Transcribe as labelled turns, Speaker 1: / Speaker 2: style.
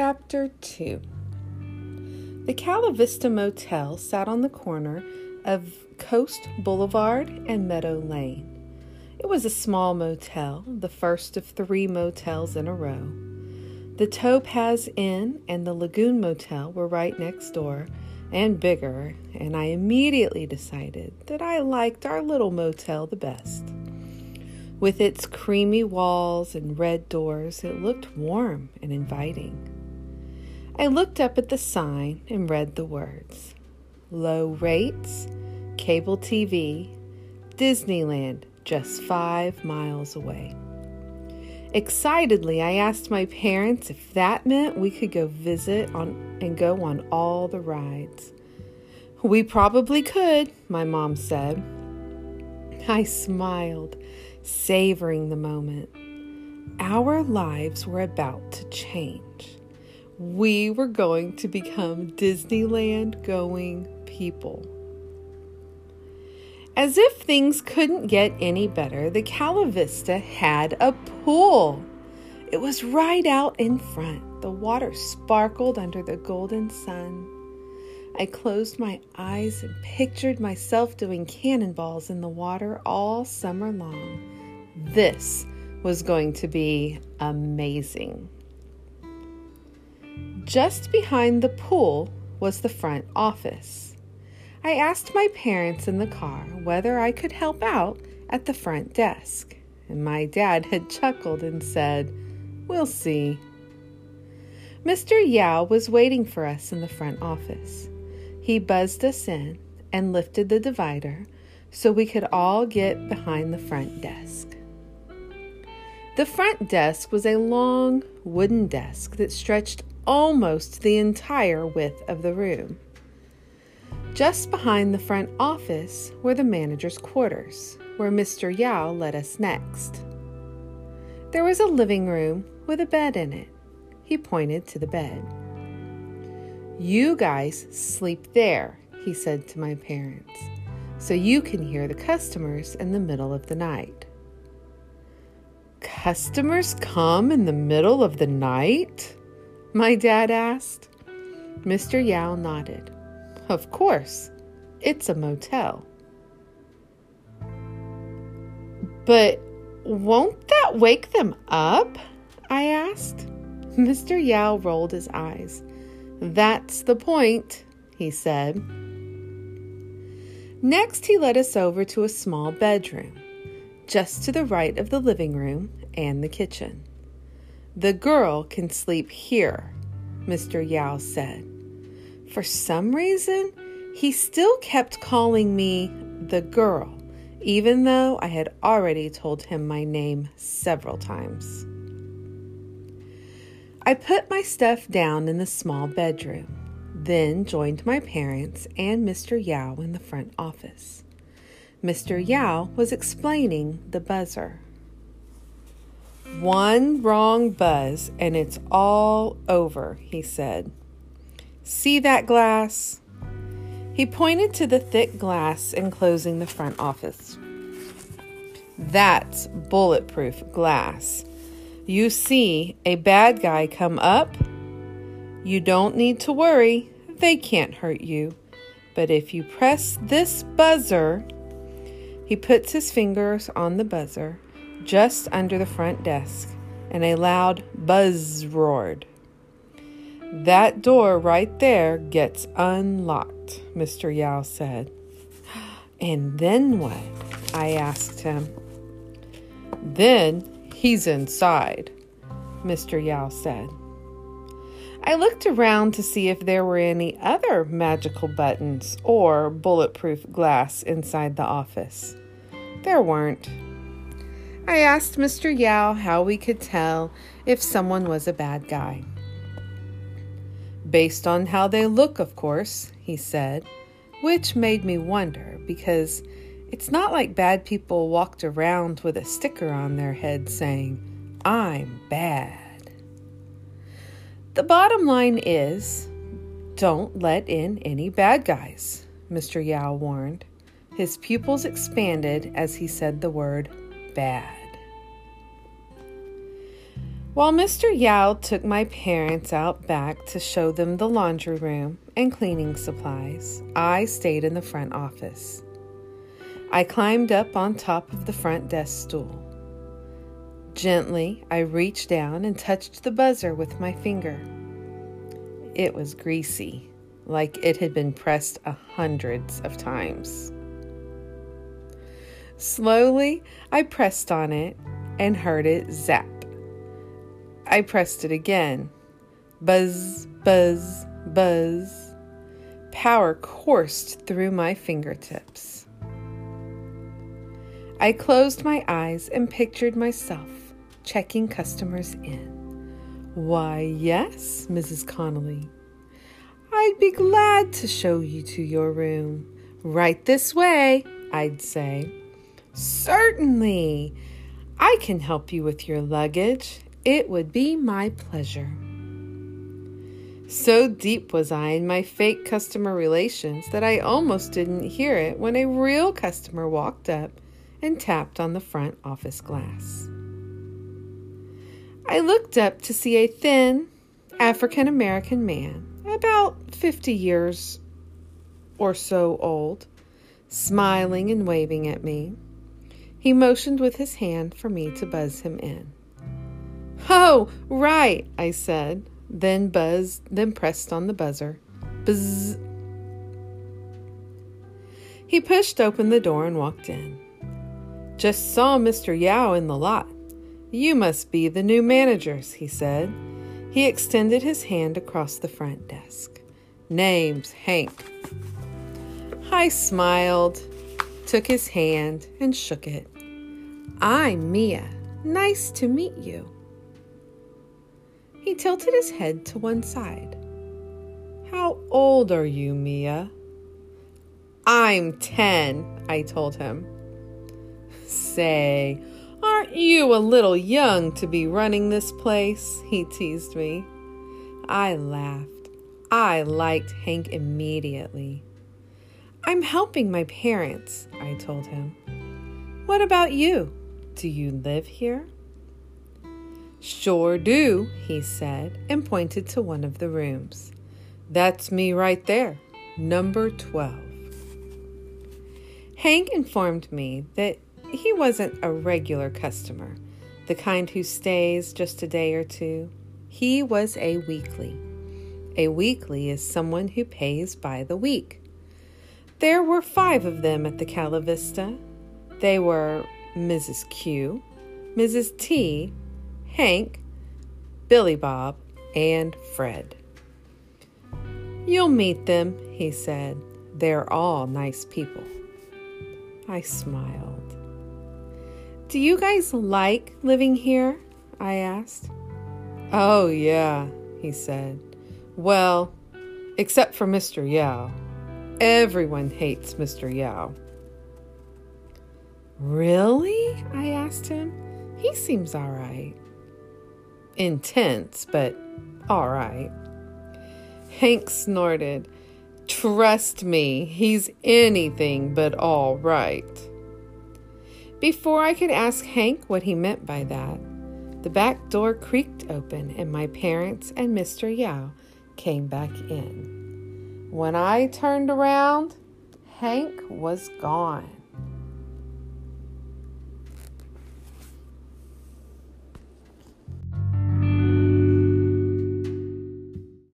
Speaker 1: Chapter 2 The Calivista Motel sat on the corner of Coast Boulevard and Meadow Lane. It was a small motel, the first of three motels in a row. The Topaz Inn and the Lagoon Motel were right next door and bigger, and I immediately decided that I liked our little motel the best. With its creamy walls and red doors, it looked warm and inviting. I looked up at the sign and read the words Low rates, cable TV, Disneyland, just five miles away. Excitedly, I asked my parents if that meant we could go visit on and go on all the rides. We probably could, my mom said. I smiled, savoring the moment. Our lives were about to change we were going to become Disneyland going people. As if things couldn't get any better, the Calivista had a pool. It was right out in front. The water sparkled under the golden sun. I closed my eyes and pictured myself doing cannonballs in the water all summer long. This was going to be amazing. Just behind the pool was the front office. I asked my parents in the car whether I could help out at the front desk, and my dad had chuckled and said, We'll see. Mr. Yao was waiting for us in the front office. He buzzed us in and lifted the divider so we could all get behind the front desk. The front desk was a long wooden desk that stretched almost the entire width of the room. Just behind the front office were the manager's quarters, where Mr. Yao led us next. There was a living room with a bed in it. He pointed to the bed. You guys sleep there, he said to my parents, so you can hear the customers in the middle of the night. Customers come in the middle of the night? My dad asked. Mr. Yao nodded. Of course, it's a motel. But won't that wake them up? I asked. Mr. Yao rolled his eyes. That's the point, he said. Next, he led us over to a small bedroom, just to the right of the living room and the kitchen. The girl can sleep here, Mr. Yao said. For some reason, he still kept calling me the girl, even though I had already told him my name several times. I put my stuff down in the small bedroom, then joined my parents and Mr. Yao in the front office. Mr. Yao was explaining the buzzer. One wrong buzz and it's all over, he said. See that glass? He pointed to the thick glass enclosing the front office. That's bulletproof glass. You see a bad guy come up? You don't need to worry, they can't hurt you. But if you press this buzzer, he puts his fingers on the buzzer just under the front desk, and a loud buzz roared. That door right there gets unlocked, Mr. Yao said. And then what? I asked him. Then he's inside, Mr. Yao said. I looked around to see if there were any other magical buttons or bulletproof glass inside the office. There weren't. I asked Mr. Yao how we could tell if someone was a bad guy. Based on how they look, of course, he said, which made me wonder because it's not like bad people walked around with a sticker on their head saying, I'm bad. The bottom line is don't let in any bad guys, Mr. Yao warned. His pupils expanded as he said the word bad. While Mr. Yao took my parents out back to show them the laundry room and cleaning supplies, I stayed in the front office. I climbed up on top of the front desk stool. Gently, I reached down and touched the buzzer with my finger. It was greasy, like it had been pressed a hundreds of times. Slowly, I pressed on it and heard it zap. I pressed it again. Buzz, buzz, buzz. Power coursed through my fingertips. I closed my eyes and pictured myself checking customers in. Why, yes, Mrs. Connolly. I'd be glad to show you to your room. Right this way, I'd say. Certainly. I can help you with your luggage. It would be my pleasure. So deep was I in my fake customer relations that I almost didn't hear it when a real customer walked up and tapped on the front office glass. I looked up to see a thin African American man, about 50 years or so old, smiling and waving at me. He motioned with his hand for me to buzz him in. Oh, right, I said, then buzzed, then pressed on the buzzer. Buzz. He pushed open the door and walked in. Just saw Mr. Yao in the lot. You must be the new managers, he said. He extended his hand across the front desk. Name's Hank. I smiled took his hand, and shook it. I'm Mia. Nice to meet you. He tilted his head to one side. How old are you, Mia? I'm 10, I told him. Say, aren't you a little young to be running this place? He teased me. I laughed. I liked Hank immediately. I'm helping my parents, I told him. What about you? Do you live here? Sure do, he said, and pointed to one of the rooms. That's me right there, number 12. Hank informed me that he wasn't a regular customer, the kind who stays just a day or two. He was a weekly. A weekly is someone who pays by the week. There were five of them at the Calivista. They were Mrs. Q, Mrs. T, Hank, Billy Bob, and Fred. You'll meet them, he said. They're all nice people. I smiled. Do you guys like living here? I asked. Oh, yeah, he said. Well, except for Mr. Yao. Everyone hates Mr. Yao. Really? I asked him. He seems all right. Intense, but all right. Hank snorted. Trust me, he's anything but all right. Before I could ask Hank what he meant by that, the back door creaked open and my parents and Mr. Yao came back in. When I turned around, Hank was gone.